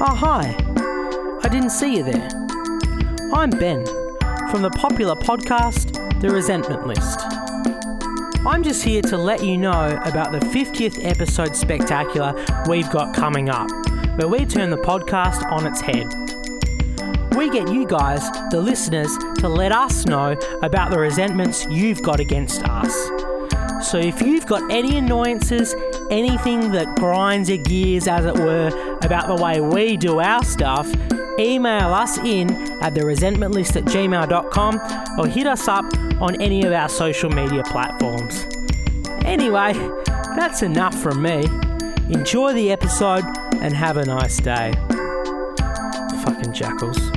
Oh, hi. I didn't see you there. I'm Ben from the popular podcast, The Resentment List. I'm just here to let you know about the 50th episode spectacular we've got coming up, where we turn the podcast on its head. We get you guys, the listeners, to let us know about the resentments you've got against us. So if you've got any annoyances, anything that grinds your gears, as it were, about the way we do our stuff, email us in at the resentmentlist at gmail.com or hit us up on any of our social media platforms. Anyway, that's enough from me. Enjoy the episode and have a nice day. Fucking jackals.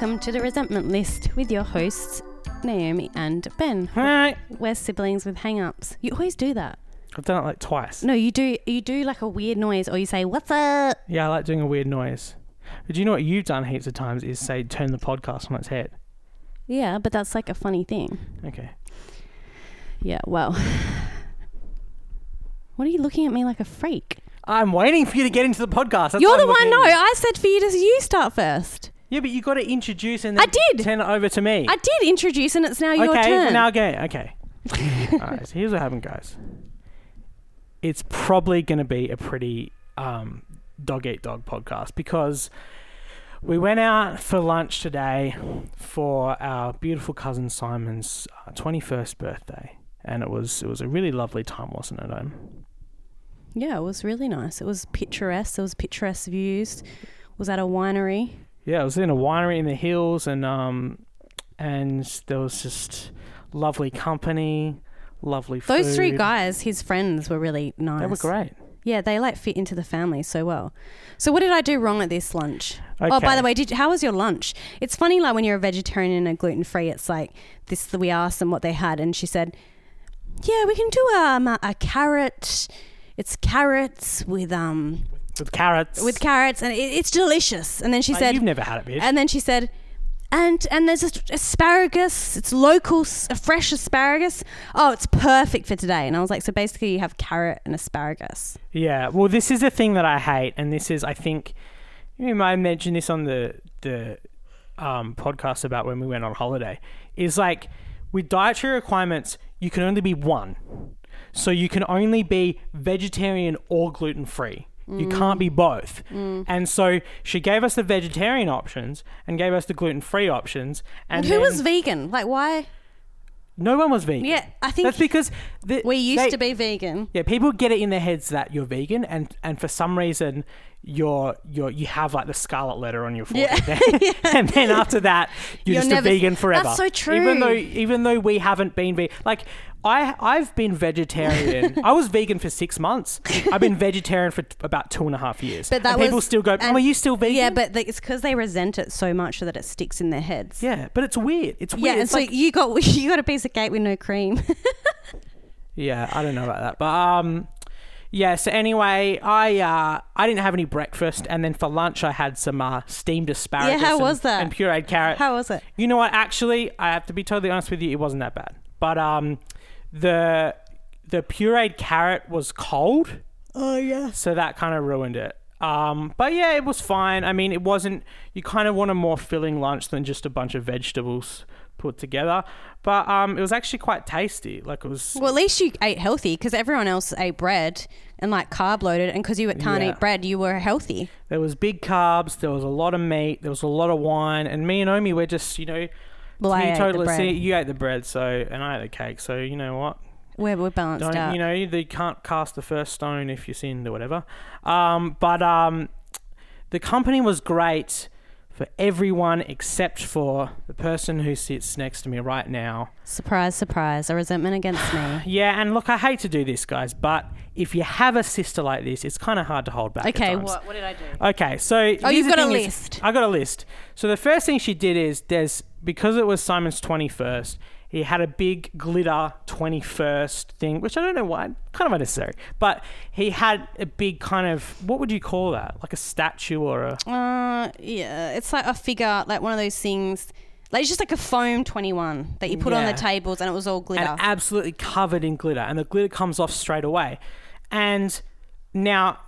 Welcome to the Resentment List with your hosts, Naomi and Ben. Alright. We're siblings with hang-ups. You always do that. I've done it like twice. No, you do. You do like a weird noise, or you say "What's up?" Yeah, I like doing a weird noise. But do you know what you've done heaps of times is say turn the podcast on its head. Yeah, but that's like a funny thing. Okay. Yeah. Well, what are you looking at me like a freak? I'm waiting for you to get into the podcast. That's You're the one. No. I said for you to you start first. Yeah, but you got to introduce and I then did. turn it over to me. I did introduce, and it's now your okay, turn. now okay, okay. All right, so here's what happened, guys. It's probably going to be a pretty um, dog eat dog podcast because we went out for lunch today for our beautiful cousin Simon's uh, 21st birthday, and it was it was a really lovely time, wasn't it? Um, yeah, it was really nice. It was picturesque. There was picturesque views. Was at a winery. Yeah, it was in a winery in the hills, and um, and there was just lovely company, lovely food. Those three guys, his friends, were really nice. They were great. Yeah, they like fit into the family so well. So what did I do wrong at this lunch? Oh, by the way, did how was your lunch? It's funny, like when you're a vegetarian and a gluten free, it's like this. We asked them what they had, and she said, "Yeah, we can do um, a, a carrot. It's carrots with um with carrots. with carrots, and it, it's delicious." And then she Oh, said, "You've never had it, bitch." and then she said, and and there's a- asparagus. It's local, s- fresh asparagus. Oh, it's perfect for today. And I was like, so basically, you have carrot and asparagus. Yeah, well, this is a thing that I hate, and this is, I think, you might have mentioned this on the the um, podcast about when we went on holiday. Is like with dietary requirements, you can only be one, so you can only be vegetarian or gluten free. You mm. can't be both. Mm. And so she gave us the vegetarian options and gave us the gluten free options. And Who then was vegan? Like, why? no one was vegan. Yeah, I think That's because the, we used they- to be vegan. Yeah, people get it in their heads that you're vegan, and and for some reason you're you're you have like the scarlet letter on your forehead, and then after that you're, You're just never- a vegan forever. That's so true. Even though even though we haven't been vegan, like I I've been vegetarian. I was vegan for six months. I've been vegetarian for t- about two and a half years. But that and people was- still go, "Oh, are you still vegan?" Yeah, but the, it's because they resent it so much that it sticks in their heads. yeah, but it's weird. It's weird. Yeah, and It's so like- you got you got a piece of cake with no cream. Yeah, I don't know about that, but um, yeah. So anyway, I uh, I didn't have any breakfast, and then for lunch I had some uh, steamed asparagus. Yeah, how and, was that? And pureed carrot. How was it? You know what? Actually, I have to be totally honest with you. It wasn't that bad, but um, the the pureed carrot was cold. Oh yeah. So that kind of ruined it. Um, but yeah, it was fine. I mean, it wasn't. You kind of want a more filling lunch than just a bunch of vegetables put together. But um, it was actually quite tasty. Like it was. Well, at least you ate healthy because everyone else ate bread and like carb loaded, and because you can't Yeah. eat bread, you were healthy. There was big carbs. There was a lot of meat. There was a lot of wine. And me and Omi, we're just you know, Well, I ate the bread. See, You ate the bread, so and I ate the cake. So you know what? We're, we're balanced Don't out. you know? They can't cast the first stone if you sinned or whatever. Um, but um, the company was great for everyone except for the person who sits next to me right now. Surprise, surprise. A resentment against me. Yeah, and look, I hate to do this, guys, but if you have a sister like this, it's kind of hard to hold back. at Okay, times. what, what did I do? Okay, so Oh, you've got a list. I got a list. So the first thing she did is there's because it was Simon's twenty first. He had a big glitter 21st thing, which I don't know why, kind of unnecessary. But he had a big kind of, what would you call that? Like a statue or a. Uh, yeah, it's like a figure, like one of those things. Like it's just like a foam twenty one that you put on the tables, and it was all glitter. and absolutely covered in glitter, and the glitter comes off straight away. And now,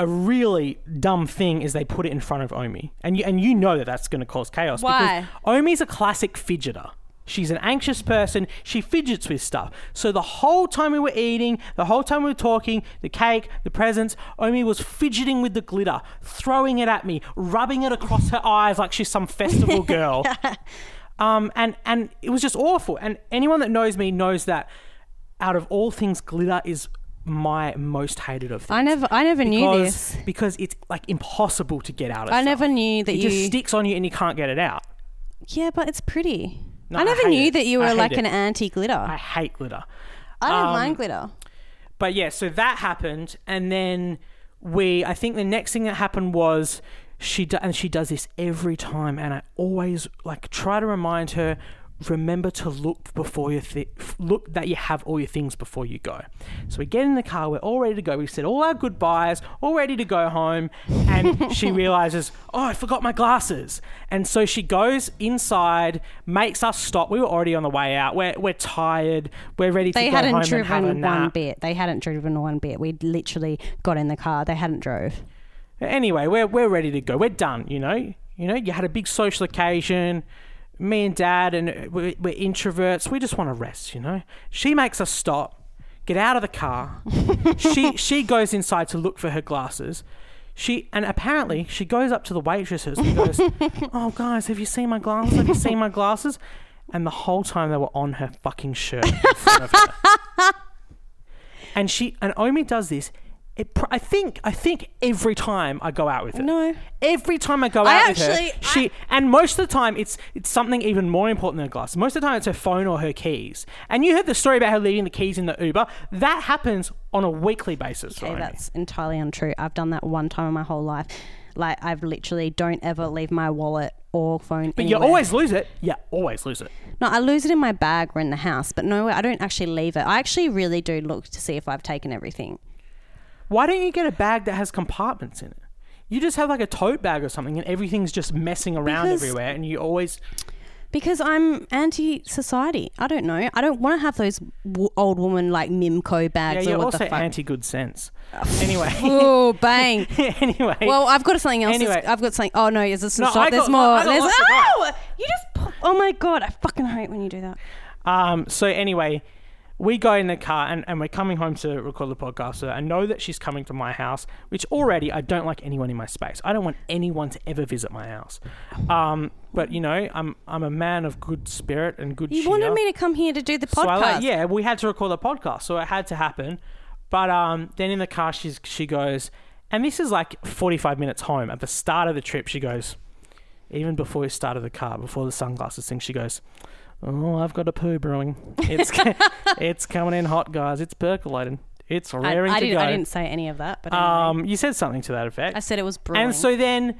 a really dumb thing is they put it in front of Omi, and you and you know that that's going to cause chaos Why? because Omi's a classic fidgeter. She's an anxious person. She fidgets with stuff. So the whole time we were eating, the whole time we were talking, the cake, the presents, Omi was fidgeting with the glitter, throwing it at me, rubbing it across her eyes like she's some festival girl. Um, and and it was just awful. And anyone that knows me knows that out of all things, glitter is my most hated of things. I never, I never knew this. because it's like impossible to get out of. I stuff. never knew that it you. just sticks on you and you can't get it out. yeah, but it's pretty. No, I I never hate knew it. that you were like it. an anti glitter. I I, hate glitter. I don't um, mind glitter. But yeah, so that happened, and then we. I think the next thing that happened was she do, and she does this every time, and I always like try to remind her. Remember to look before you th- look that you have all your things before you go. So we get in the car, we're all ready to go. We said all our goodbyes, all ready to go home, and she realizes, oh, I forgot my glasses. And so she goes inside, makes us stop. We were already on the way out. We're we're tired. We're ready to They go home hadn't and have a driven one bit. They hadn't driven one bit. We literally got in the car. They hadn't drove. Anyway, we're we're ready to go. We're done. You know, you know. You had a big social occasion. Me and Dad, and uh, we're, we're introverts. We just want to rest. You know. She makes us stop, get out of the car. she she goes inside to look for her glasses. She and apparently she goes up to the waitresses and goes, "Oh guys, have you seen my glasses? Have you seen my glasses?" And the whole time they were on her fucking shirt in front of her. And she and Omi does this. It, pr- I think I think every time I go out with her. No. Every time I go I out actually- with her, she and most of the time it's it's something even more important than her glasses. Most of the time it's her phone or her keys. And you heard the story about her leaving the keys in the Uber. That happens on a weekly basis. Okay, Omi. that's entirely untrue. I've done that one time in my whole life. Like I've literally don't ever leave my wallet or phone. but you always lose it. Yeah, always lose it. No, I lose it in my bag or in the house, but no, I don't actually leave it. I actually really do look to see if I've taken everything. Why don't you get a bag that has compartments in it? You just have like a tote bag or something, and everything's just messing around Because- everywhere, and you always. Because I'm anti-society. I don't know. I don't want to have those w- old woman like Mimco Yeah, bags or you're what also the fuck. anti good sense. Anyway, oh, bang. anyway. Well, I've got something else. Anyway. I've got something. Oh no, is this? No, stop, I there's got- more. I got there's lots of oh, you just. Oh my god, I fucking hate when you do that. Um, so anyway, we go in the car and, and we're coming home to record the podcast. So I know that she's coming to my house, which already I don't like anyone in my space. I don't want anyone to ever visit my house. Um, but you know, I'm I'm a man of good spirit and good You cheer. wanted me to come here to do the So podcast. like, yeah, we had to record the podcast, so it had to happen. But um, then in the car, she's she goes, and this is like 45 minutes home. At the start of the trip, she goes, even before we started the car, before the sunglasses thing, she goes, "Oh, I've got a poo brewing. It's it's coming in hot, guys. It's percolating. It's I, raring I to didn't. go." I didn't say any of that, but anyway. um, you said something to that effect. I said it was brewing. And so then,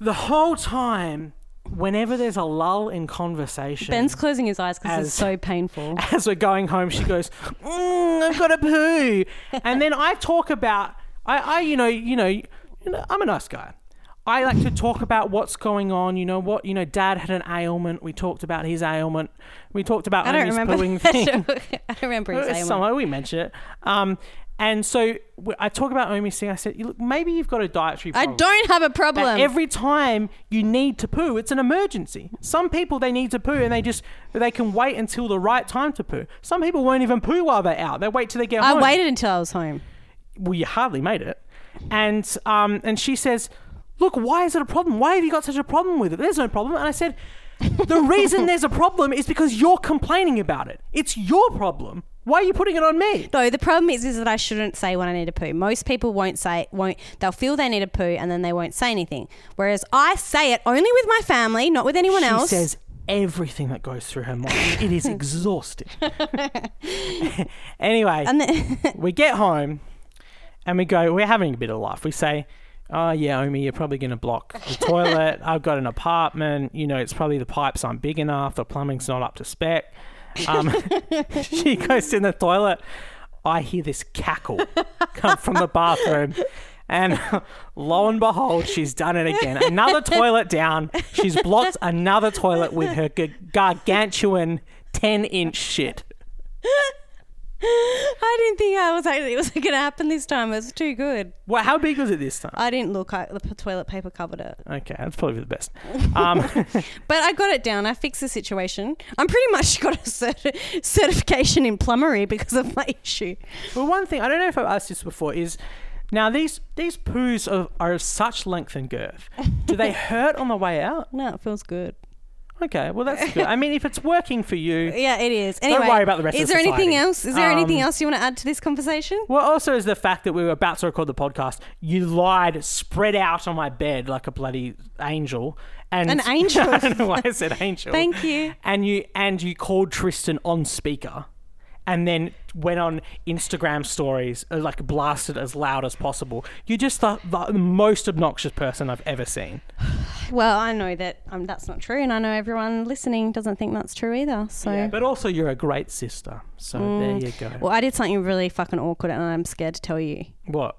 the whole time, whenever there's a lull in conversation, Ben's closing his eyes because As- it's so painful. as we're going home, she goes, mm, "I've got a poo," and then I talk about, I, I, you know, you know, you know, I'm a nice guy. I like to talk about what's going on. You know what? You know, Dad had an ailment. We talked about his ailment. We talked about I don't Omi's remember. pooing thing. I don't remember his name. somewhere we mentioned it. Um, and so I talk about Omi's thing. I said, look, maybe you've got a dietary problem. I don't have a problem. every time you need to poo, it's an emergency. Some people they need to poo and they just they can wait until the right time to poo. Some people won't even poo while they're out. They wait till they get I home. I waited until I was home. Well, you hardly made it. And um and she says, "Look, why is it a problem? Why have you got such a problem with it? There's no problem." And I said, "The reason there's a problem is because you're complaining about it. It's your problem. Why are you putting it on me?" No, the problem is, is that I shouldn't say when I need to poo. Most people won't say, won't. They'll feel they need to poo and then they won't say anything. Whereas I say it only with my family, not with anyone she else. says everything that goes through her mind. it is exhausting. anyway, then, we get home and we go, we're having a bit of life. We say, oh yeah, Omi, you're probably going to block the toilet. I've got an apartment. You know, it's probably the pipes aren't big enough. The plumbing's not up to spec. Um, she goes in the toilet. I hear this cackle come from the bathroom. And lo and behold, she's done it again. Another toilet down. She's blocked another toilet with her g- gargantuan 10 inch shit. I didn't think I was actually it was going to happen this time. It was too good. Well, how big was it this time? I didn't look. I, the toilet paper covered it, Okay, that's probably the best. Um, but I got it down. I fixed the situation. I'm pretty much got a cert- certification in plumbery because of my issue. well, one thing I don't know if I've asked this before is now these these poos are, are of such length and girth. Do they hurt on the way out? No, it feels good. Okay, well that's good. I mean, if it's working for you. Yeah, it is. Anyway, don't worry about the rest is of there anything else? Is there anything Um, else you want to add to this conversation? Well, also is the fact that we were about to record the podcast. You lied, spread out on my bed like a bloody angel, and An angel? I don't know why I said angel. Thank you. And you and you called Tristan on speaker, and then went on Instagram stories, uh, like blasted as loud as possible. You're just the, the most obnoxious person I've ever seen. Well, I know that um, that's not true, and I know everyone listening doesn't think that's true either. So, Yeah, but also you're a great sister. So there you go. well, I did something really fucking awkward, and I'm scared to tell you. what?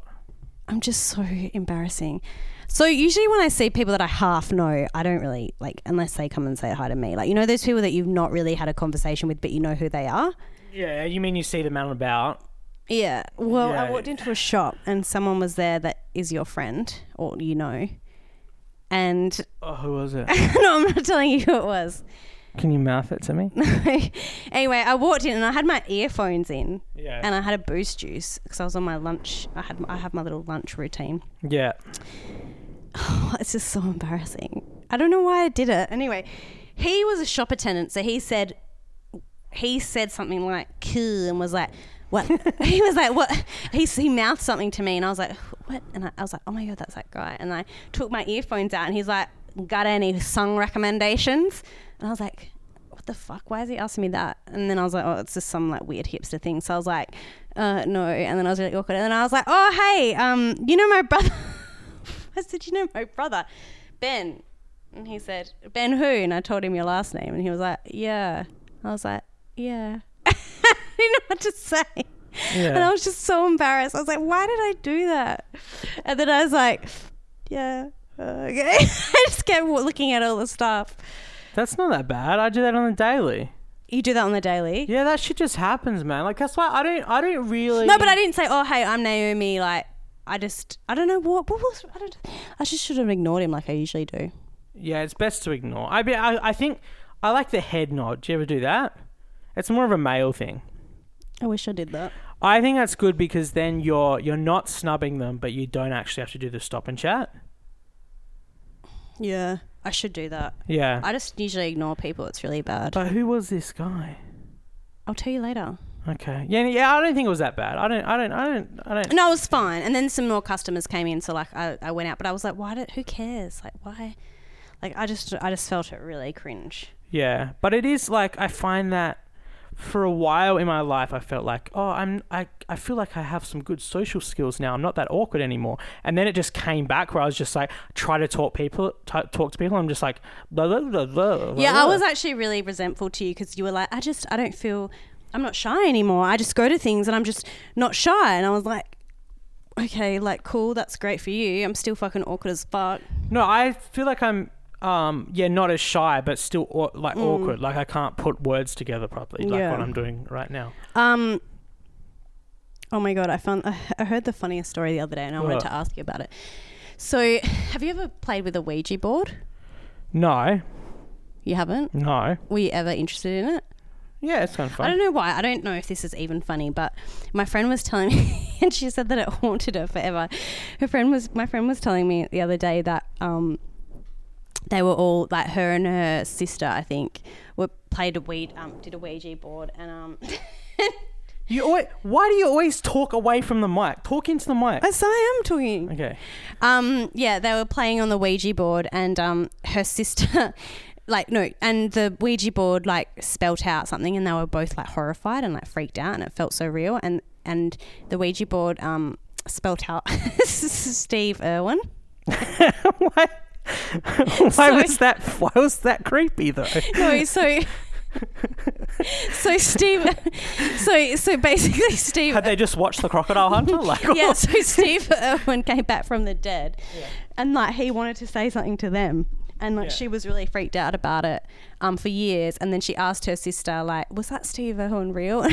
I'm just so embarrassing. So usually when I see people that I half know, I don't really like unless they come and say hi to me. Like you know those people that you've not really had a conversation with, but you know who they are. Yeah, you mean you see them out and about? Yeah. Well, I Yeah. walked into a shop and someone was there that is your friend or you know, and Oh, who was it? no, I'm not telling you who it was. Can you mouth it to me? anyway, I walked in and I had my earphones in Yeah. and I had a boost juice because I was on my lunch. I had I have my little lunch routine. yeah. Oh, it's just so embarrassing. I don't know why I did it. Anyway, he was a shop attendant, so he said he said something like "cool" and was like, "What?" he was like, "What?" He he mouthed something to me, and I was like, "What?" And I, I was like, "Oh my god, that's that guy." And I took my earphones out, and he's like, "Got any song recommendations?" And I was like. What the fuck? Why is he asking me that? And then I was like, oh, it's just some like weird hipster thing. So I was like, uh, no. And then I was really awkward. And then I was like, oh, hey, um, you know my brother. I said, you know my brother, Ben. And he said, Ben who? And I told him your last name. And he was like, yeah. I was like, yeah. I didn't know what to say. And I was just so embarrassed. I was like, why did I do that? And then I was like, yeah. uh, Okay. I just kept looking at all the stuff. That's not that bad. I do that on the daily. You do that on the daily? Yeah, that shit just happens, man. Like that's why I don't I don't really No, but I didn't say, oh, hey, I'm Naomi. Like, I just, I don't know what, what was, I don't, I just should have ignored him like I usually do. Yeah, it's best to ignore. I be I, I think I like the head nod. Do you ever do that? It's more of a male thing. I wish I did that. I think that's good because then you're you're not snubbing them, but you don't actually have to do the stop and chat. Yeah, I should do that. Yeah. I just usually ignore people. It's really bad. but who was this guy? I'll tell you later. Okay. Yeah, yeah. I don't think it was that bad. I don't. I don't. I don't. I don't. No, it was fine. And then some more customers came in, so like I, I went out, but I was like, why did? Who cares? Like why? Like I just I just felt it really cringe. Yeah, but it is like I find that for a while in my life I felt like, oh, I'm I I feel like I have some good social skills now. I'm not that awkward anymore. And then it just came back where I was just like try to talk people t- talk to people. I'm just like blah, blah, blah, blah, Yeah, blah. I was actually really resentful to you because you were like, I just I don't feel I'm not shy anymore. I just go to things and I'm just not shy. And I was like, okay, like cool, that's great for you. I'm still fucking awkward as fuck. No, I feel like I'm um yeah, not as shy but still aw- like awkward. Like I can't put words together properly like Mm. Yeah. what I'm doing right now. Um. Oh my god, I found I heard the funniest story the other day, and I wanted to ask you about it. So, have you ever played with a Ouija board? No. You haven't. No. Were you ever interested in it? Yeah, it's kind of funny. I don't know why. I don't know if this is even funny, but my friend was telling me, and she said that it haunted her forever. Her friend was, my friend was telling me the other day that um, they were all like her and her sister, I think, were played a weed, um, did a Ouija board, and um, You always, why do you always talk away from the mic? Talk into the mic. so I am talking. Okay. Um, yeah, they were playing on the Ouija board, and um, her sister, like, no, and the Ouija board like spelt out something, and they were both like horrified and like freaked out, and it felt so real. And and the Ouija board um spelt out Steve Irwin. why? So- was that? Why was that creepy though? No, so so Steve, so so basically Steve. Had they just watched the Crocodile Hunter? Like, yeah, so Steve Irwin came back from the dead, and like he wanted to say something to them, and like Yeah. she was really freaked out about it, um, for years. And then she asked her sister, like, "Was that Steve Irwin real?"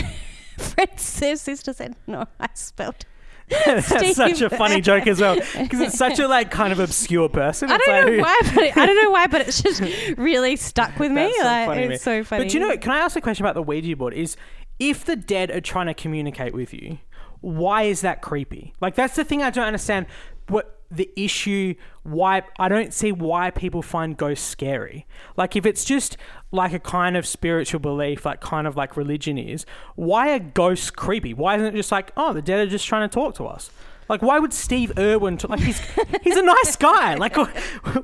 Friend's her sister said, "No, I spelled." That's such a funny joke as well because it's such a like kind of obscure person. I don't like, know why, but it, I don't know why, but it's just really stuck with me. That's so like, to me. it's so funny. But you know, can I ask a question about the Ouija board? Is if the dead are trying to communicate with you, why is that creepy? Like that's the thing I don't understand. What the issue? Why I don't see why people find ghosts scary. Like if it's just like a kind of spiritual belief, like kind of like religion is, why are ghosts creepy? Why isn't it just like, oh, the dead are just trying to talk to us? Like, why would Steve Irwin t- like he's he's a nice guy? Like,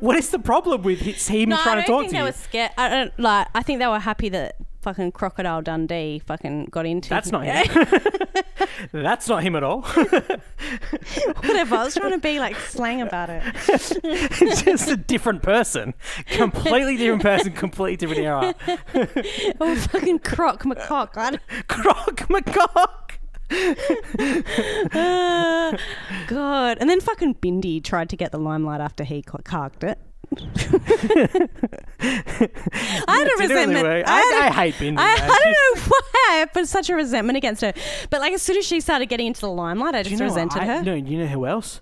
what, is the problem with him no, trying I to don't talk think to they you? were scared. I don't like. I think they were happy that fucking Crocodile Dundee fucking got into. That's not him. That's not him at all. Whatever. I was trying to be like slang about it. it's just a different person. Completely different person, completely different era. Oh, fucking croc macaque. I don't- Croc McCock. Uh, God. And then fucking Bindi tried to get the limelight after he carked it. I had a Did it really resentment. I, I, I hate Bindi. I, I don't know why I have such a resentment against her. But like as soon as she started getting into the limelight, I just you know resented I- her. No, you know who else?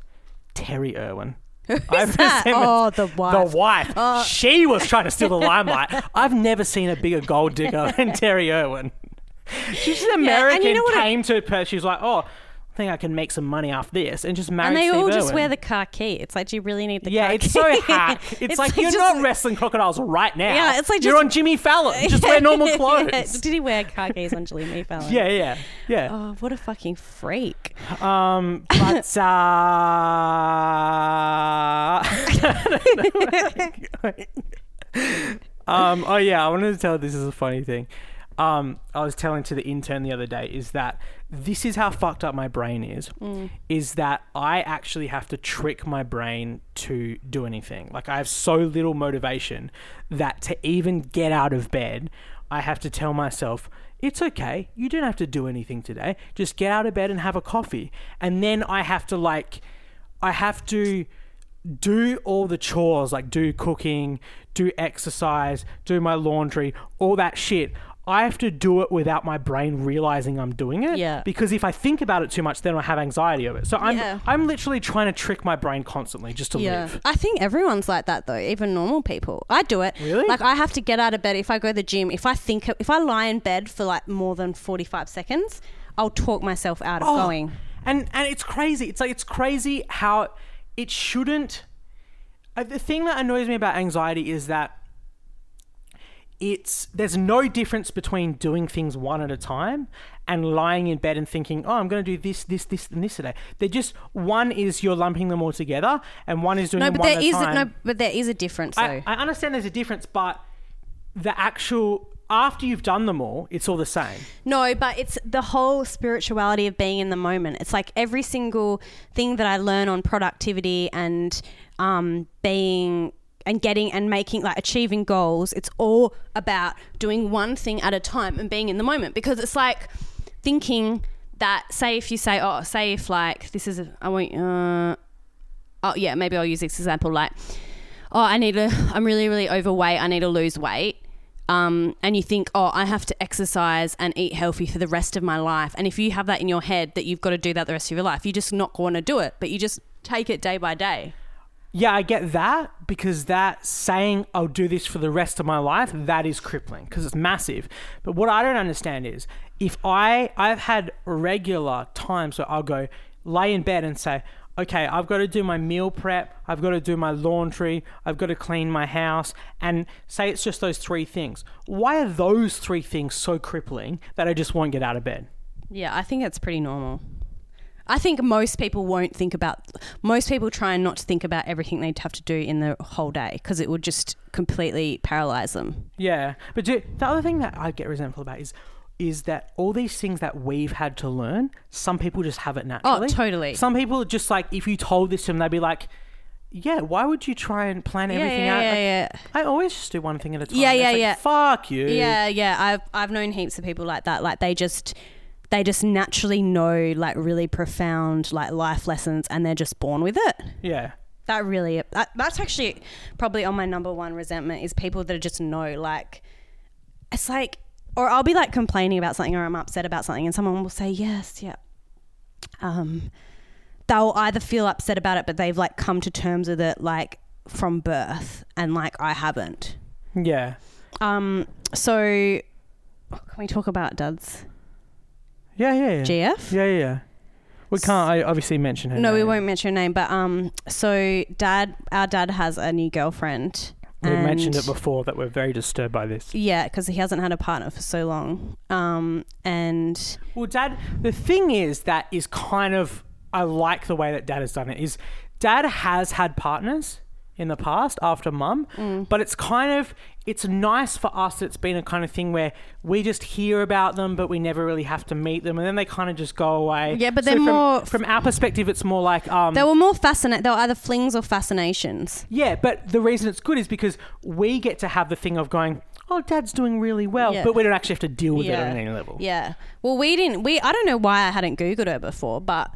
Terri Irwin. Who's I've that? Oh, the wife. The wife. Oh. She was trying to steal the limelight. I've never seen a bigger gold digger than Terri Irwin. She's just and you American. know what it- came to her. She's like, oh, I think I can make some money off this, and just married and they Steve all just Irwin. wear the key. It's like, do you really need the khaki? Yeah, it's so hack. It's, like, you're just- not wrestling crocodiles right now. Yeah, it's like you're on Jimmy Fallon. Just wear normal Yeah. clothes. Did he wear keys on Jimmy Fallon? Yeah, yeah, yeah. Oh, what a fucking freak. Um, but uh, um, oh yeah, I wanted to tell this is a funny thing. Um, I was telling to the intern the other day is that this is how fucked up my brain is. Is that I actually have to trick my brain to do anything. Like I have so little motivation that to even get out of bed, I have to tell myself it's okay. You don't have to do anything today. Just get out of bed and have a coffee. And then I have to like I have to do all the chores, like do cooking, do exercise, do my laundry, all that shit. I have to do it without my brain realizing I'm doing it. Yeah. Because if I think about it too much, then I have anxiety of it. So I'm Yeah. I'm literally trying to trick my brain constantly just to live. I think everyone's like that though, even normal people. I do it. Really? Like I have to get out of bed if I go to the gym. If I think if I lie in bed for like more than 45 seconds, I'll talk myself out of Oh, going. And and it's crazy. It's like it's crazy how it shouldn't. Uh, the thing that annoys me about anxiety is that it's there's no difference between doing things one at a time and lying in bed and thinking, oh, I'm going to do this, this, this, and this today. They're just one is you're lumping them all together, and one is doing No, but one there is a, no, but there is a difference though. I, I understand there's a difference, but the actual after you've done them all, it's all the same. No, but it's the whole spirituality of being in the moment. It's like every single thing that I learn on productivity and um, being and getting and making like achieving goals. It's all about doing one thing at a time and being in the moment because it's like thinking that. Say if you say, oh, say if like this is a, I want. Uh, oh yeah, maybe I'll use this example like, oh, I need to, I'm really, really overweight. I need to lose weight. Um, and you think, oh, I have to exercise and eat healthy for the rest of my life. And if you have that in your head that you've got to do that the rest of your life, you're just not going to do it. But you just take it day by day. Yeah, I get that because that saying I'll do this for the rest of my life, that is crippling because it's massive. But what I don't understand is if I I've had regular times where I'll go lay in bed and say, okay, I've got to do my meal prep, I've got to do my laundry, I've got to clean my house, and say it's just those three things. Why are those three things so crippling that I just won't get out of bed? Yeah, I think it's pretty normal. I think most people won't think about, most people try not to think about everything they'd have to do in the whole day because it would just completely paralyze them. Yeah, but do, the other thing that I get resentful about is is that all these things that we've had to learn, some people just have it oh, naturally. Oh, totally. Some people are just like if you told this to them, they'd be like, yeah, why would you try and plan Yeah, everything yeah, out? yeah, Like, yeah. I always just do one thing at a time. Yeah, yeah, like, yeah. Fuck you. Yeah, yeah. I've I've known heaps of people like that. Like they just they just naturally know like really profound like life lessons and they're just born with it. Yeah. That really that, that's actually probably on my number one resentment is people that just know like it's like or I'll be like complaining about something or I'm upset about something and someone will say yes, yeah. Um they'll either feel upset about it but they've like come to terms with it like from birth and like I haven't. Yeah. Um so can we talk about dads? Yeah, yeah, yeah. GF? Yeah, yeah, yeah. We can't I obviously mention her. No, we won't mention her name, but um, so dad, our dad has a new girlfriend. We mentioned it before that we're very disturbed by this. Yeah, because he hasn't had a partner for so long. Um, and Well, Dad, the thing is that is kind of I like the way that Dad has done it. Is Dad has had partners in the past after Mum, Mm. but it's kind of it's nice for us. that It's been a kind of thing where we just hear about them, but we never really have to meet them, and then they kind of just go away. Yeah, but So they're from, more- from our perspective. It's more like um, they were more fascinating. They were either flings or fascinations. Yeah, but the reason it's good is because we get to have the thing of going, oh, dad's doing really well, Yeah. but we don't actually have to deal with it on any level. Yeah. Well, we didn't. We I don't know why I hadn't googled her before, but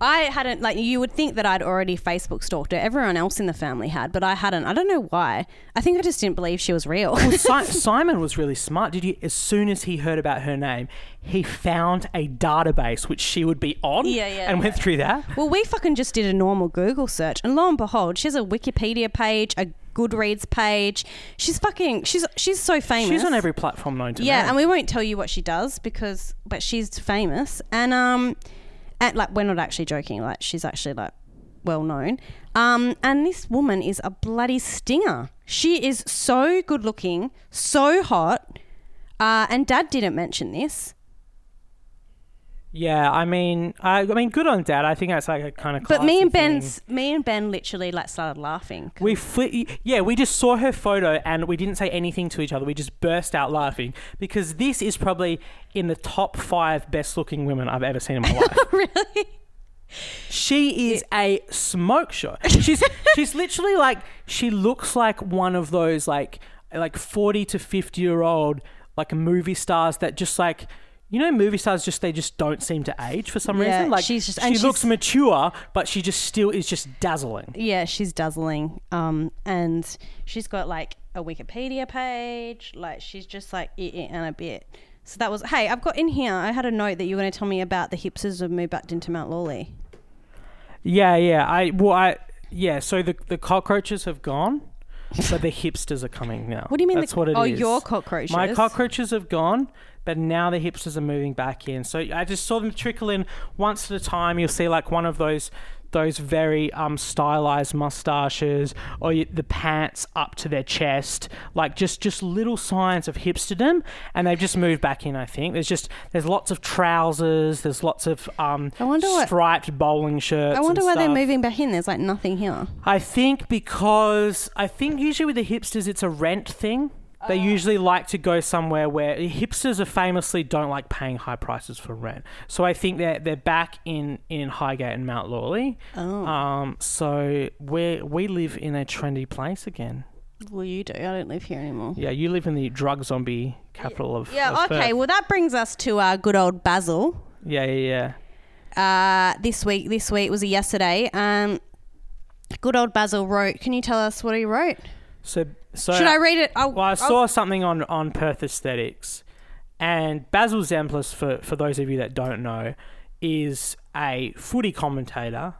I hadn't. Like you would think that I'd already Facebook stalked her. Everyone else in the family had, but I hadn't. I don't know why. I think I just didn't believe she was real. Well, si- Simon was really smart. Did you? As soon as he heard about her name, he found a database which she would be on. Yeah, yeah, and went through that. Well, we fucking just did a normal Google search, and lo and behold, she has a Wikipedia page, a Goodreads page. She's fucking. She's she's so famous. She's on every platform known to Yeah, man. and we won't tell you what she does because, but she's famous, and um, and like we're not actually joking. Like she's actually like well known. Um, and this woman is a bloody stinger. She is so good looking, so hot. Uh, and Dad didn't mention this. Yeah, I mean, I, I mean, good on Dad. I think that's like a kind of. But me and classy thing. Ben's, me and Ben literally like started laughing. We fli- yeah, we just saw her photo and we didn't say anything to each other. We just burst out laughing because this is probably in the top five best looking women I've ever seen in my life. really? She is a smoke show. She's she's literally like she looks like one of those like like forty to fifty year old like movie stars that just like you know movie stars just they just don't seem to age for some Yeah, reason. Like she's just- she and looks she's- mature, but she just still is just dazzling. Yeah, she's dazzling. Um, and she's got like a Wikipedia page. Like she's just like it, it and a bit. So that was. Hey, I've got in here. I had a note that you were going to tell me about the hipsters have moved back into Mount Lawley. Yeah, yeah. I well, I yeah. So the the cockroaches have gone, but the hipsters are coming now. What do you mean? That's the, what it is. oh, your cockroaches. My cockroaches have gone, but now the hipsters are moving back in. So I just saw them trickle in once at a time. You'll see like one of those those very um, stylized mustaches or the pants up to their chest, like just just little signs of hipsterdom, and they've just moved back in. I think there's just there's lots of trousers, there's lots of um, I wonder what- striped bowling shirts. I wonder why they're moving back in. There's like nothing here. I think because I think usually with the hipsters it's a rent thing. They usually like to go somewhere where hipsters are famously don't like paying high prices for rent. So I think they're they're back in in Highgate and Mount Lawley. Oh, Um, so we we live in a trendy place again. well, you do. I don't live here anymore. Yeah, you live in the drug zombie capital of Yeah. of Okay. Perth. Well, that brings us to our good old Basil. Yeah, yeah, yeah. Uh, this week. This week was a yesterday. Um, good old Basil wrote. Can you tell us what he wrote? So so Should I read it? Oh, Well, I saw something on, on Perth Aesthetics, and Basil Zempilas, for, for those of you that don't know, is a footy commentator,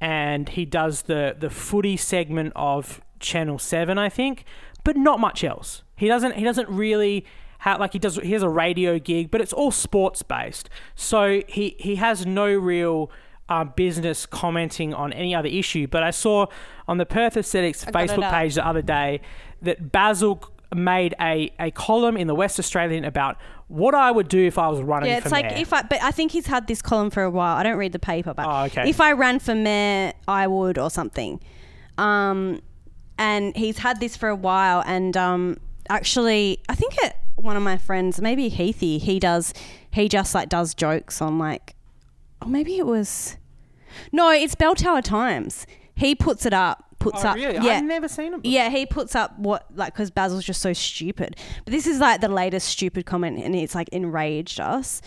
and he does the, the footy segment of Channel Seven, I think, but not much else. He doesn't he doesn't really have like he does he has a radio gig, but it's all sports based. So he he has no real. Uh, business commenting on any other issue, but I saw on the Perth Aesthetics Facebook page the other day that Basil made a, a column in the West Australian about what I would do if I was running Yeah, it's like mayor. if I, but I think he's had this column for a while. I don't read the paper, but Oh, okay. if I ran for mayor, I would or something. Um, and he's had this for a while, and um, actually, I think it, one of my friends, maybe Heathy, he does, he just like does jokes on like, or maybe it was, no, it's Bell Tower Times. He puts it up puts Oh, up. really? Yeah, I've never seen him. Before. yeah, he puts up what like because Basil's just so stupid. But this is like the latest stupid comment, and it's like enraged us.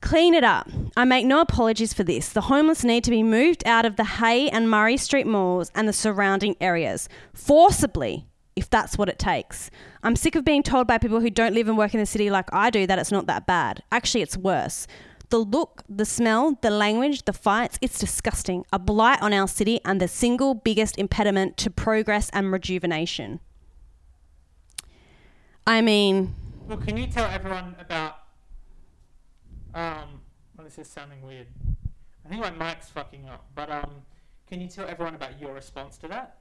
Clean it up. I make no apologies for this. The homeless need to be moved out of the Hay and Murray Street malls and the surrounding areas forcibly, if that's what it takes. I'm sick of being told by people who don't live and work in the city like I do that it's not that bad. Actually, it's worse. The look, the smell, the language, the fights, it's disgusting. A blight on our city and the single biggest impediment to progress and rejuvenation. I mean, Well, can you tell everyone about? Um, well, this is sounding weird. I think my mic's fucking up. But um, can you tell everyone about your response to that?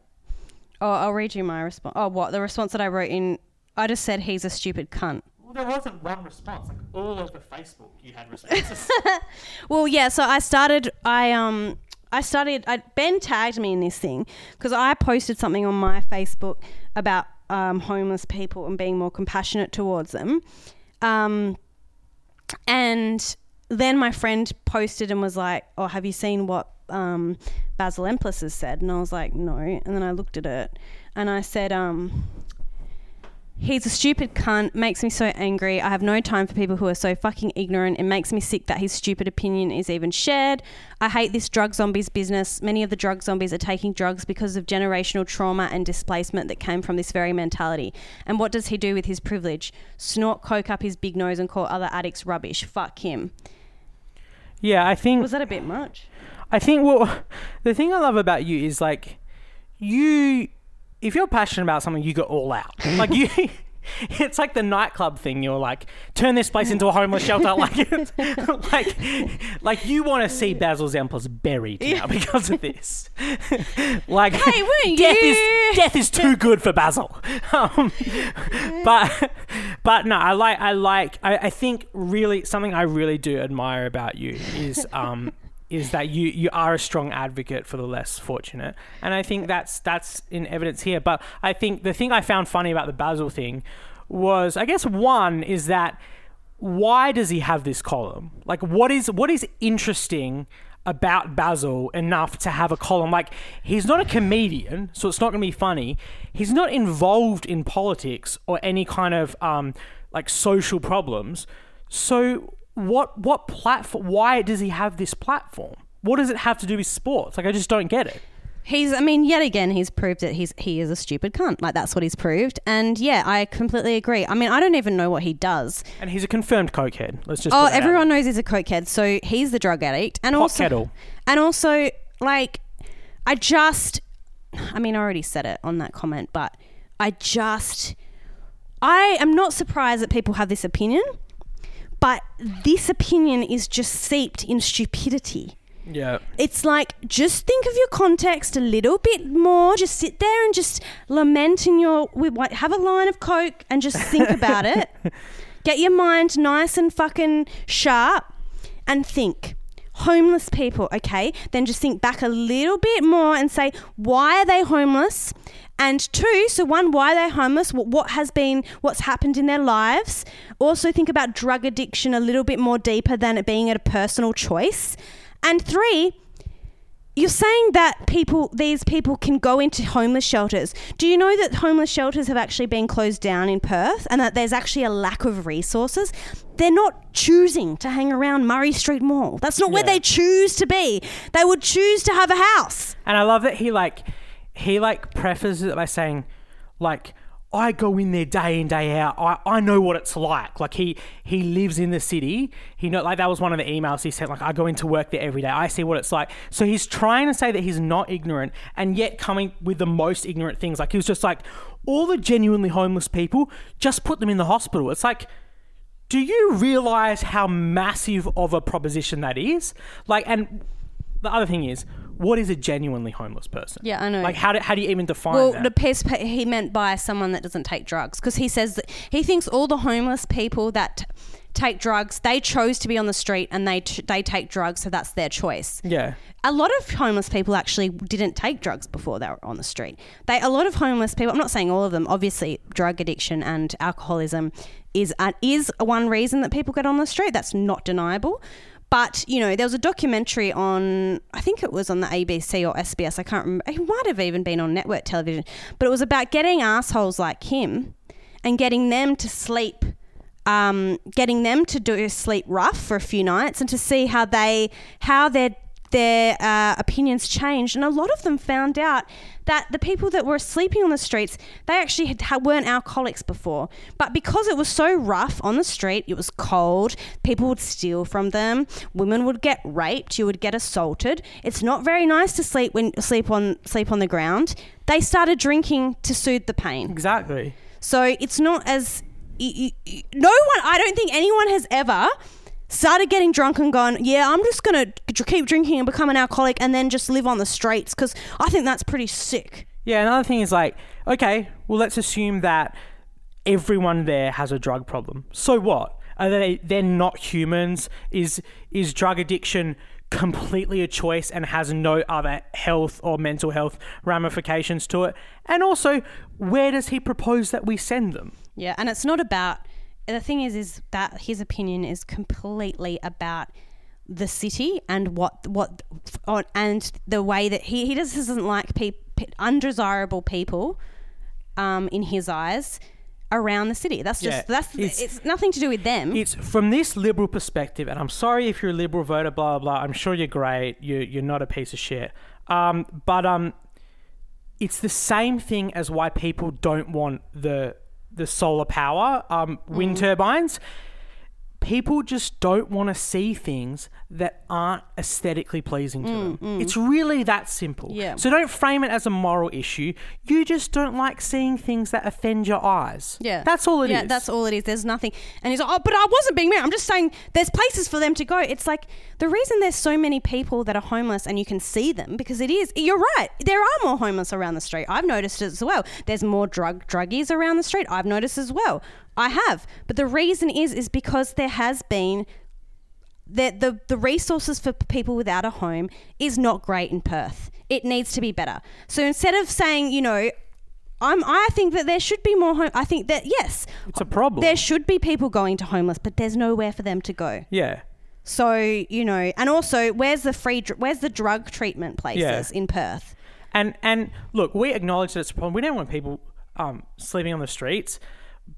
oh, I'll read you my response. Oh, what? The response that I wrote in, I just said he's a stupid cunt. Well, there wasn't one response. Like all over Facebook, you had responses. Well, yeah. So I started. I um. I started. I, ben tagged me in this thing because I posted something on my Facebook about um, homeless people and being more compassionate towards them. Um, and then my friend posted and was like, "Oh, have you seen what um, Basil Zempilas has said?" And I was like, "No." And then I looked at it and I said, um, He's a stupid cunt, makes me so angry. I have no time for people who are so fucking ignorant. It makes me sick that his stupid opinion is even shared. I hate this drug zombies business. Many of the drug zombies are taking drugs because of generational trauma and displacement that came from this very mentality. And what does he do with his privilege? Snort coke up his big nose and call other addicts rubbish. Fuck him. Yeah, I think Was that a bit much? I think what the thing I love about you is like you if you're passionate about something you go all out. Like you it's like the nightclub thing. You're like, turn this place into a homeless shelter. Like, like, like you want to see Basil Zempilas buried now because of this. like, Hey, death you? is death is too good for Basil. Um, but, but no, I like, I like, I, I think really something I really do admire about you is, um, is that you you are a strong advocate for the less fortunate, and I think that's that's in evidence here. But I think the thing I found funny about the Basil thing was, I guess, one is that why does he have this column? Like, what is what is interesting? about Basil enough to have a column like he's not a comedian so it's not going to be funny he's not involved in politics or any kind of um like social problems so what what platform why does he have this platform what does it have to do with sports like i just don't get it He's, I mean, yet again, he's proved that he's he is a stupid cunt. Like that's what he's proved. And yeah, I completely agree. I mean, I don't even know what he does. and he's a confirmed cokehead let's just Oh, put that out everyone knows he's a cokehead, so he's the drug addict. And Pot also, kettle. and also, like, I just, I mean, I already said it on that comment, but I just, I am not surprised that people have this opinion, but this opinion is just seeped in stupidity. yeah It's like just think of your context a little bit more. Just sit there and just lament in your have a line of coke and just think about it. Get your mind nice and fucking sharp and think. Homeless people, okay? Then just think back a little bit more and say, why are they homeless? And two, so one, why are they homeless? What, what has been, what's happened in their lives? Also, think about drug addiction a little bit more deeper than it being a personal choice. And three, you're saying that people, these people can go into homeless shelters. Do you know that homeless shelters have actually been closed down in Perth and that there's actually a lack of resources? They're not choosing to hang around Murray Street Mall. That's not where they choose to be. They would choose to have a house. And I love that he like he like prefaces it by saying, like, I go in there day in, day out. I, I know what it's like. Like he he lives in the city. He know like that was one of the emails he sent, like, I go into work there every day. I see what it's like. So he's trying to say that he's not ignorant and yet coming with the most ignorant things. Like he was just like, all the genuinely homeless people, just put them in the hospital. It's like do you realize how massive of a proposition that is? Like, and the other thing is, what is a genuinely homeless person? Yeah, I know. Like, how do, how do you even define Well, that? the he meant by someone that doesn't take drugs because he says that he thinks all the homeless people that take drugs they chose to be on the street and they t- they take drugs so that's their choice. yeah. A lot of homeless people actually didn't take drugs before they were on the street. They a lot of homeless people. I'm not saying all of them. Obviously, drug addiction and alcoholism is uh, is one reason that people get on the street. That's not deniable. But you know, there was a documentary on, I think it was on the ABC or SBS. I can't remember. It might have even been on network television, but it was about getting assholes like him and getting them to sleep. Um, getting them to do sleep rough for a few nights and to see how they how their their uh, opinions changed, and a lot of them found out that the people that were sleeping on the streets they actually had, had, weren't alcoholics before, but because it was so rough on the street, it was cold. People would steal from them. Women would get raped. You would get assaulted. It's not very nice to sleep when sleep on sleep on the ground. They started drinking to soothe the pain. Exactly. So it's not as no one. I don't think anyone has ever started getting drunk and gone, yeah, I'm just going to keep drinking and become an alcoholic and then just live on the streets because I think that's pretty sick. Yeah, another thing is like, okay, well, let's assume that everyone there has a drug problem. So what? Are they they're not humans? Is is drug addiction completely a choice and has no other health or mental health ramifications to it? And also, where does he propose that we send them? Yeah, and it's not about the thing is is that his opinion is completely about the city and what what and the way that he he just doesn't like pe- undesirable people um, in his eyes around the city. That's just Yeah, that's it's- it's, nothing to do with them. It's from this liberal perspective, and I'm sorry if you're a liberal voter, blah blah. blah. I'm sure you're great. You you're not a piece of shit. Um, but um, it's the same thing as why people don't want the the solar power, um, wind turbines. People just don't want to see things that aren't aesthetically pleasing to mm, them. Mm. It's really that simple. Yeah. So don't frame it as a moral issue. You just don't like seeing things that offend your eyes. Yeah, That's all it is. yeah, that's all it is. There's nothing. And he's like, oh, but I wasn't being mean. I'm just saying there's places for them to go. It's like the reason there's so many people that are homeless and you can see them because it is. You're right. There are more homeless around the street. I've noticed it as well. There's more drug druggies around the street. I've noticed as well. I have. But the reason is is because there has been the, the the resources for people without a home is not great in Perth. It needs to be better. So instead of saying, you know, I'm I think that there should be more home. I think that yes, It's a problem. there should be people going to homeless, but there's nowhere for them to go. yeah. So you know, and also, where's the free? dr- Where's the drug treatment places Yeah. in Perth? And and look, we acknowledge that it's a problem. We don't want people um, sleeping on the streets,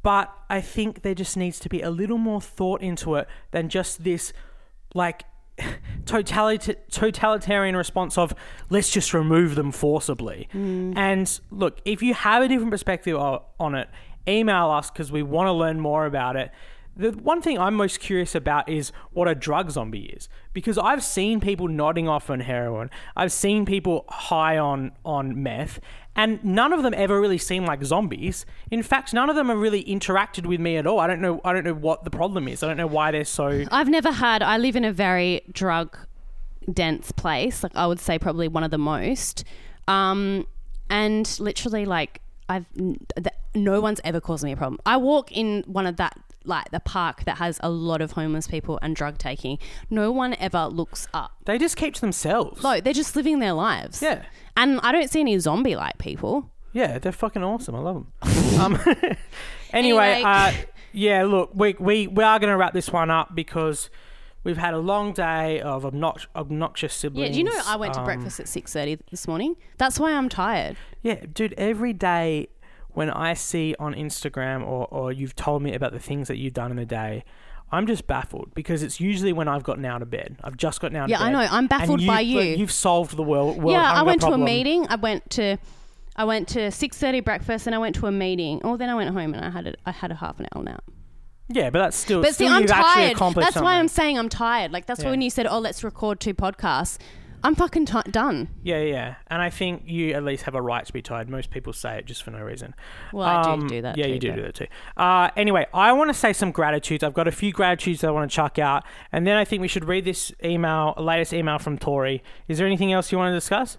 but I think there just needs to be a little more thought into it than just this, like, totalita- totalitarian response of let's just remove them forcibly. Mm. And look, if you have a different perspective on it, email us because we want to learn more about it. The one thing I'm most curious about is what a drug zombie is because I've seen people nodding off on heroin. I've seen people high on on meth and none of them ever really seem like zombies. In fact, none of them have really interacted with me at all. I don't know I don't know what the problem is. I don't know why they're so I've never had. I live in a very drug dense place. Like I would say, probably one of the most. Um, and literally, like I've no one's ever caused me a problem. I walk in one of that like the park that has a lot of homeless people and drug taking. No one ever looks up. they just keep to themselves. No, they're just living their lives. Yeah. And I don't see any zombie like people. Yeah, they're fucking awesome. I love them. um, anyway, Anyway. uh, yeah, look, we, we, we are going to wrap this one up because we've had a long day of obnox- obnoxious Yeah, siblings. do you know I went to Um, breakfast at six thirty this morning? That's why I'm tired. Yeah, dude, every day when I see on Instagram or, or you've told me about the things that you've done in the day, I'm just baffled because it's usually when I've gotten out of bed. I've just gotten out Yeah, of bed. Yeah, I know. I'm baffled by you've- you. You've solved the world. world yeah, I went problem. to a meeting. I went to I went to six thirty breakfast, and I went to a meeting. Oh, then I went home and I had a, I had a half an hour nap. Yeah, but that's still. But see, still I'm you've actually tired. That's why I'm saying I'm tired. Like that's Yeah. why when you said, "Oh, let's record two podcasts," I'm fucking ti done. Yeah, yeah, and I think you at least have a right to be tired. Most people say it just for no reason. Well, I do Um, do that Yeah, too, you do do that too. Uh, anyway, I want to say some gratitudes. I've got a few gratitudes that I want to chuck out, and then I think we should read this email, latest email from Tori. Is there anything else you want to discuss?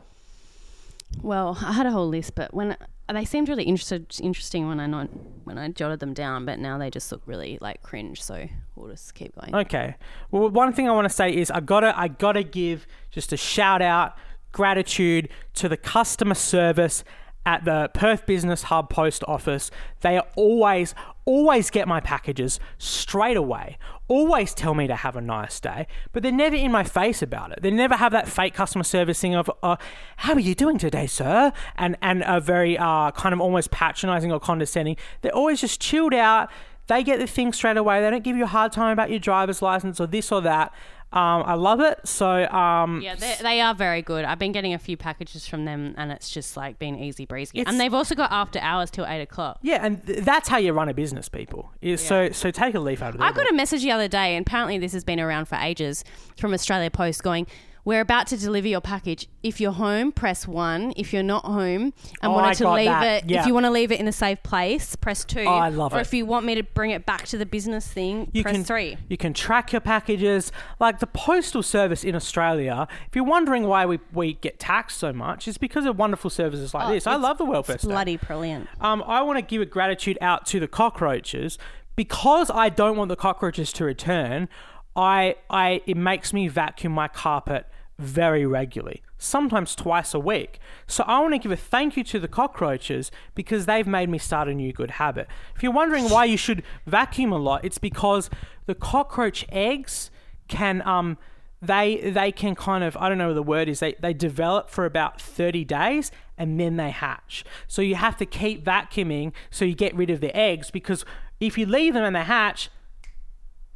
Well, I had a whole list, but when they seemed really interested, interesting when I not when I jotted them down, but now they just look really like cringe. So we'll just keep going. Okay. Well, one thing I want to say is I gotta I gotta give just a shout out, gratitude to the customer service at the Perth Business Hub post office. They always, always get my packages straight away. Always tell me to have a nice day, but they're never in my face about it. They never have that fake customer service thing of, uh, "How are you doing today, sir?" and and a very uh, kind of almost patronising or condescending. They're always just chilled out. They get the thing straight away. They don't give you a hard time about your driver's license or this or that. Um, I love it. So um, Yeah, they, they are very good. I've been getting a few packages from them, and it's just like been easy breezy. And they've also got after hours till eight o'clock. Yeah, and th- that's how you run a business, people. Is so so take a leaf out of. I got a message the other day, and apparently this has been around for ages from Australia Post going, We're about to deliver your package. If you're home, press one. If you're not home and Oh, wanted to leave that. it, Yeah. if you want to leave it in a safe place, press two. Oh, I love or it. if you want me to bring it back to the business thing, you press can three. You can track your packages. Like the postal service in Australia. If you're wondering why we, we get taxed so much, it's because of wonderful services like Oh, this. I love the welfare It's state. bloody brilliant. Um, I want to give a gratitude out to the cockroaches because I don't want the cockroaches to return. I, I, it makes me vacuum my carpet very regularly, sometimes twice a week. So I want to give a thank you to the cockroaches because they've made me start a new good habit. If you're wondering why you should vacuum a lot, it's because the cockroach eggs can um they they can kind of I don't know what the word is they they develop for about 30 days and then they hatch. So you have to keep vacuuming so you get rid of the eggs because if you leave them and they hatch,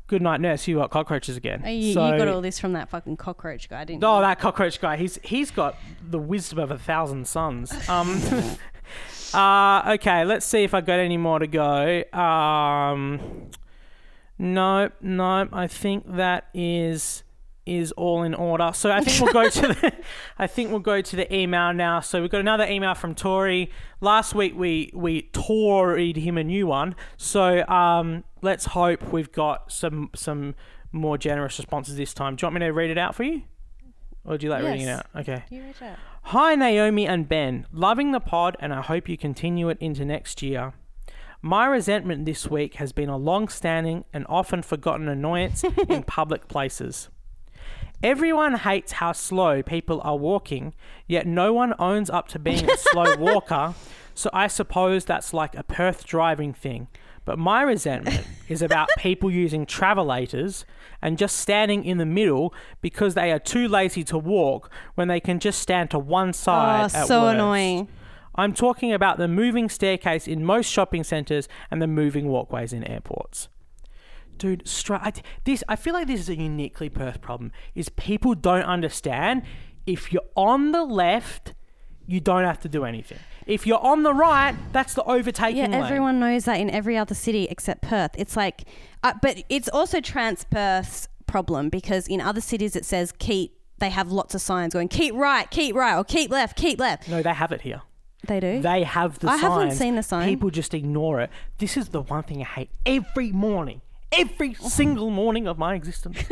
good night nurse, you got cockroaches again. You, so, you got all this from that fucking cockroach guy, didn't you? Oh, that cockroach guy. He's he's got the wisdom of a thousand sons. Um, uh, okay, let's see if I got any more to go. Um, nope, no, I think that is is all in order. So I think we'll go to the I think we'll go to the email now. So we've got another email from Tori. Last week we we Toried him a new one. So um, let's hope we've got some some more generous responses this time. Do you want me to read it out for you? Or do you like reading it Yes. out? Okay. You read it. Hi, Naomi and Ben. Loving the pod, and I hope you continue it into next year. My resentment this week has been a long standing and often forgotten annoyance in public places. Everyone hates how slow people are walking, yet no one owns up to being a slow walker, so I suppose that's like a Perth driving thing. But my resentment is about people using travelators and just standing in the middle because they are too lazy to walk when they can just stand to one ah, side. at so worst. annoying. I'm talking about the moving staircase in most shopping centres and the moving walkways in airports. Dude, I, this I feel like this is a uniquely Perth problem. Is people don't understand if you're on the left, you don't have to do anything. If you're on the right, that's the overtaking Yeah, lane. everyone knows that in every other city except Perth. It's like, uh, but it's also Transperth's problem because in other cities it says keep. They have lots of signs going keep right, keep right, or keep left, keep left. No, they have it here. They do. They have the I signs. haven't seen the sign. People just ignore it. This is the one thing I hate every morning. Every single morning of my existence.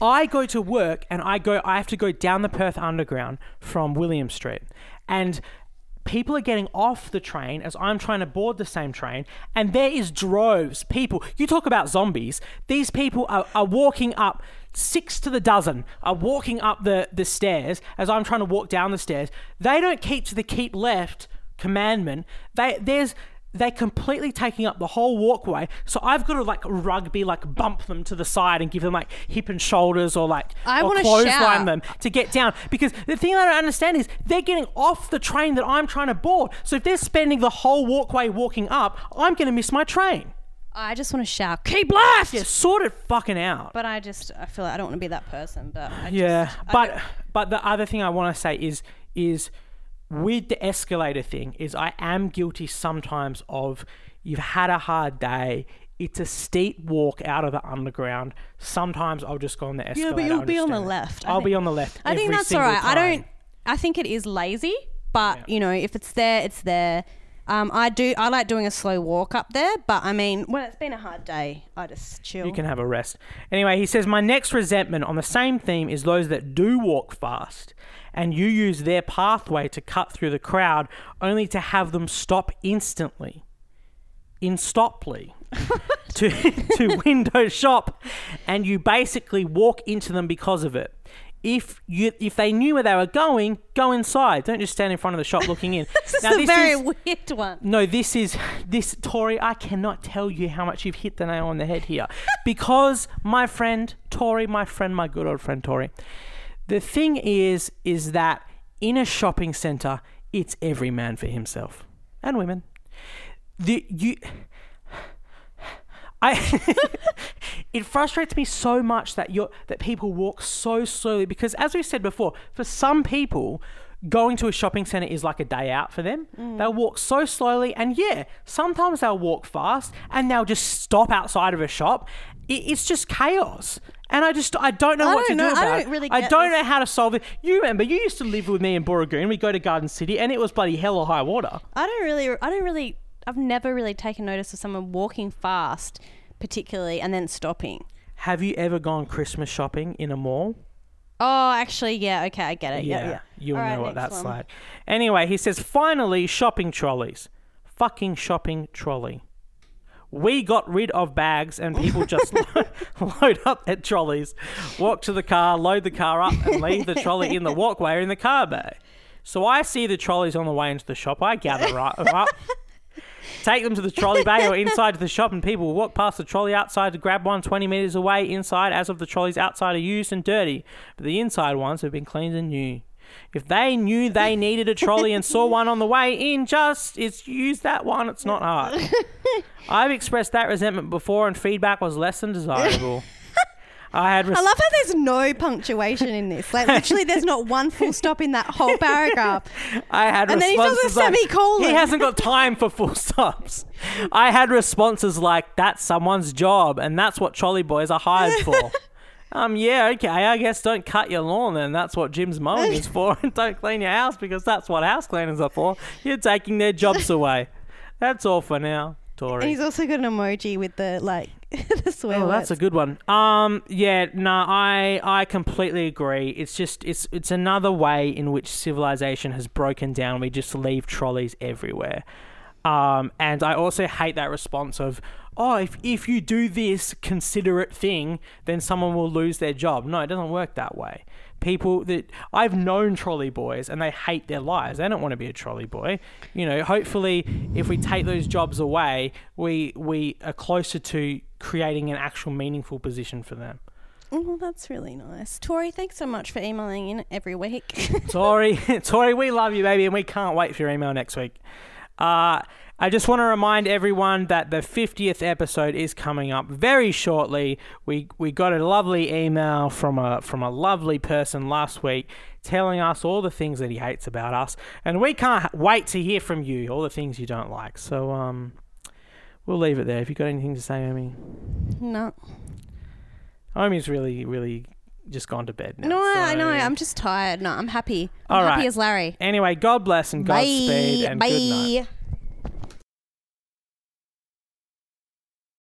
I go to work and I go I have to go down the Perth Underground from William Street. And people are getting off the train as I'm trying to board the same train, and there is droves. People, you talk about zombies. These people are, are walking up, six to the dozen, are walking up the, the stairs as I'm trying to walk down the stairs. They don't keep to the keep left commandment. They there's they're completely taking up the whole walkway. So I've got to like rugby, like bump them to the side and give them like hip and shoulders or like I or clothesline them to get down. Because the thing I don't understand is they're getting off the train that I'm trying to board. So if they're spending the whole walkway walking up, I'm going to miss my train. I just want to shout keep left. Yeah, sort it fucking out. But I just I feel like I don't want to be that person. But I yeah, just, but but the other thing I want to say is is with the escalator thing is I am guilty sometimes of you've had a hard day. It's a steep walk out of the underground. Sometimes I'll just go on the escalator. Yeah, but you'll be on the left. I'll think- be on the left. I think that's all right. right. I don't. I think it is lazy, but you know, if it's there, it's there. Um, I do. I like doing a slow walk up there, but I mean, when it's been a hard day, I just chill. You can have a rest. Anyway, he says, My next resentment on the same theme is those that do walk fast and you use their pathway to cut through the crowd only to have them stop instantly. In Stoply. to, to window shop and you basically walk into them because of it. if you if they knew where they were going, go inside. Don't just stand in front of the shop looking in. This Now, is a very is- weird one. no, this is this Tori. I cannot tell you how much you've hit the nail on the head here, because my friend Tori, my friend, my good old friend Tori. The thing is, is that in a shopping center, it's every man for himself and women. The you. I it frustrates me so much that you that people walk so slowly because as we said before, for some people going to a shopping center is like a day out for them. Mm. They'll walk so slowly and yeah, sometimes they'll walk fast and they'll just stop outside of a shop. It, it's just chaos. And I just I don't know I what don't to know- do I don't it. really I get don't this. know how to solve it. You remember you used to live with me in Booragoon. We go to Garden City and it was bloody hell or high water. I don't really, I don't really, I've never really taken notice of someone walking fast, particularly, and then stopping. Have you ever gone Christmas shopping in a mall? Oh, actually, yeah, okay, I get it. Yeah, yeah. You'll All right, know what next that's one. like. Anyway, he says, finally, shopping trolleys. Fucking shopping trolley. We got rid of bags and people just lo- load up at trolleys, walk to the car, load the car up, and leave the trolley in the walkway or in the car bay. So I see the trolleys on the way into the shop. I gather up, up take them to the trolley bay or inside to the shop, and people will walk past the trolley outside to grab one 20 metres away inside, as of the trolleys outside are used and dirty, but the inside ones have been cleaned and new. If they knew they needed a trolley and saw one on the way in, just it's use that one. It's not hard. I've expressed that resentment before, and feedback was less than desirable. I had. Res- I love how there's no punctuation in this. Like, literally, there's not one full stop in that whole paragraph. I had And then he does a responses like, semicolon. He hasn't got time for full stops. I had responses like, "That's someone's job, and that's what trolley boys are hired for." Um, yeah, okay. I guess don't cut your lawn, then. That's what Jim's mowing is for, and don't clean your house because that's what house cleaners are for. You're taking their jobs away. That's all for now, Tori. And he's also got an emoji with the, like, the swear Oh, that's a good one. Um, yeah, no, I I completely agree. It's just it's it's another way in which civilization has broken down. We just leave trolleys everywhere. Um, and I also hate that response of, oh, if if you do this considerate thing, then someone will lose their job. No, it doesn't work that way. People that I've known trolley boys and they hate their lives. They don't want to be a trolley boy. You know, hopefully if we take those jobs away, we we are closer to creating an actual meaningful position for them. Oh, that's really nice. Tori, thanks so much for emailing in every week. Tori, Tori, we love you, baby, and we can't wait for your email next week. Uh, I just want to remind everyone that the 50th episode is coming up very shortly. We we got a lovely email from a from a lovely person last week telling us all the things that he hates about us, and we can't wait to hear from you all the things you don't like. So um, we'll leave it there. Have you got anything to say, Omi? no. Omi's really really just gone to bed now. No, I know. I'm just tired. No, I'm happy. I'm All happy right. as Larry. Anyway, God bless and Godspeed and Bye. good night.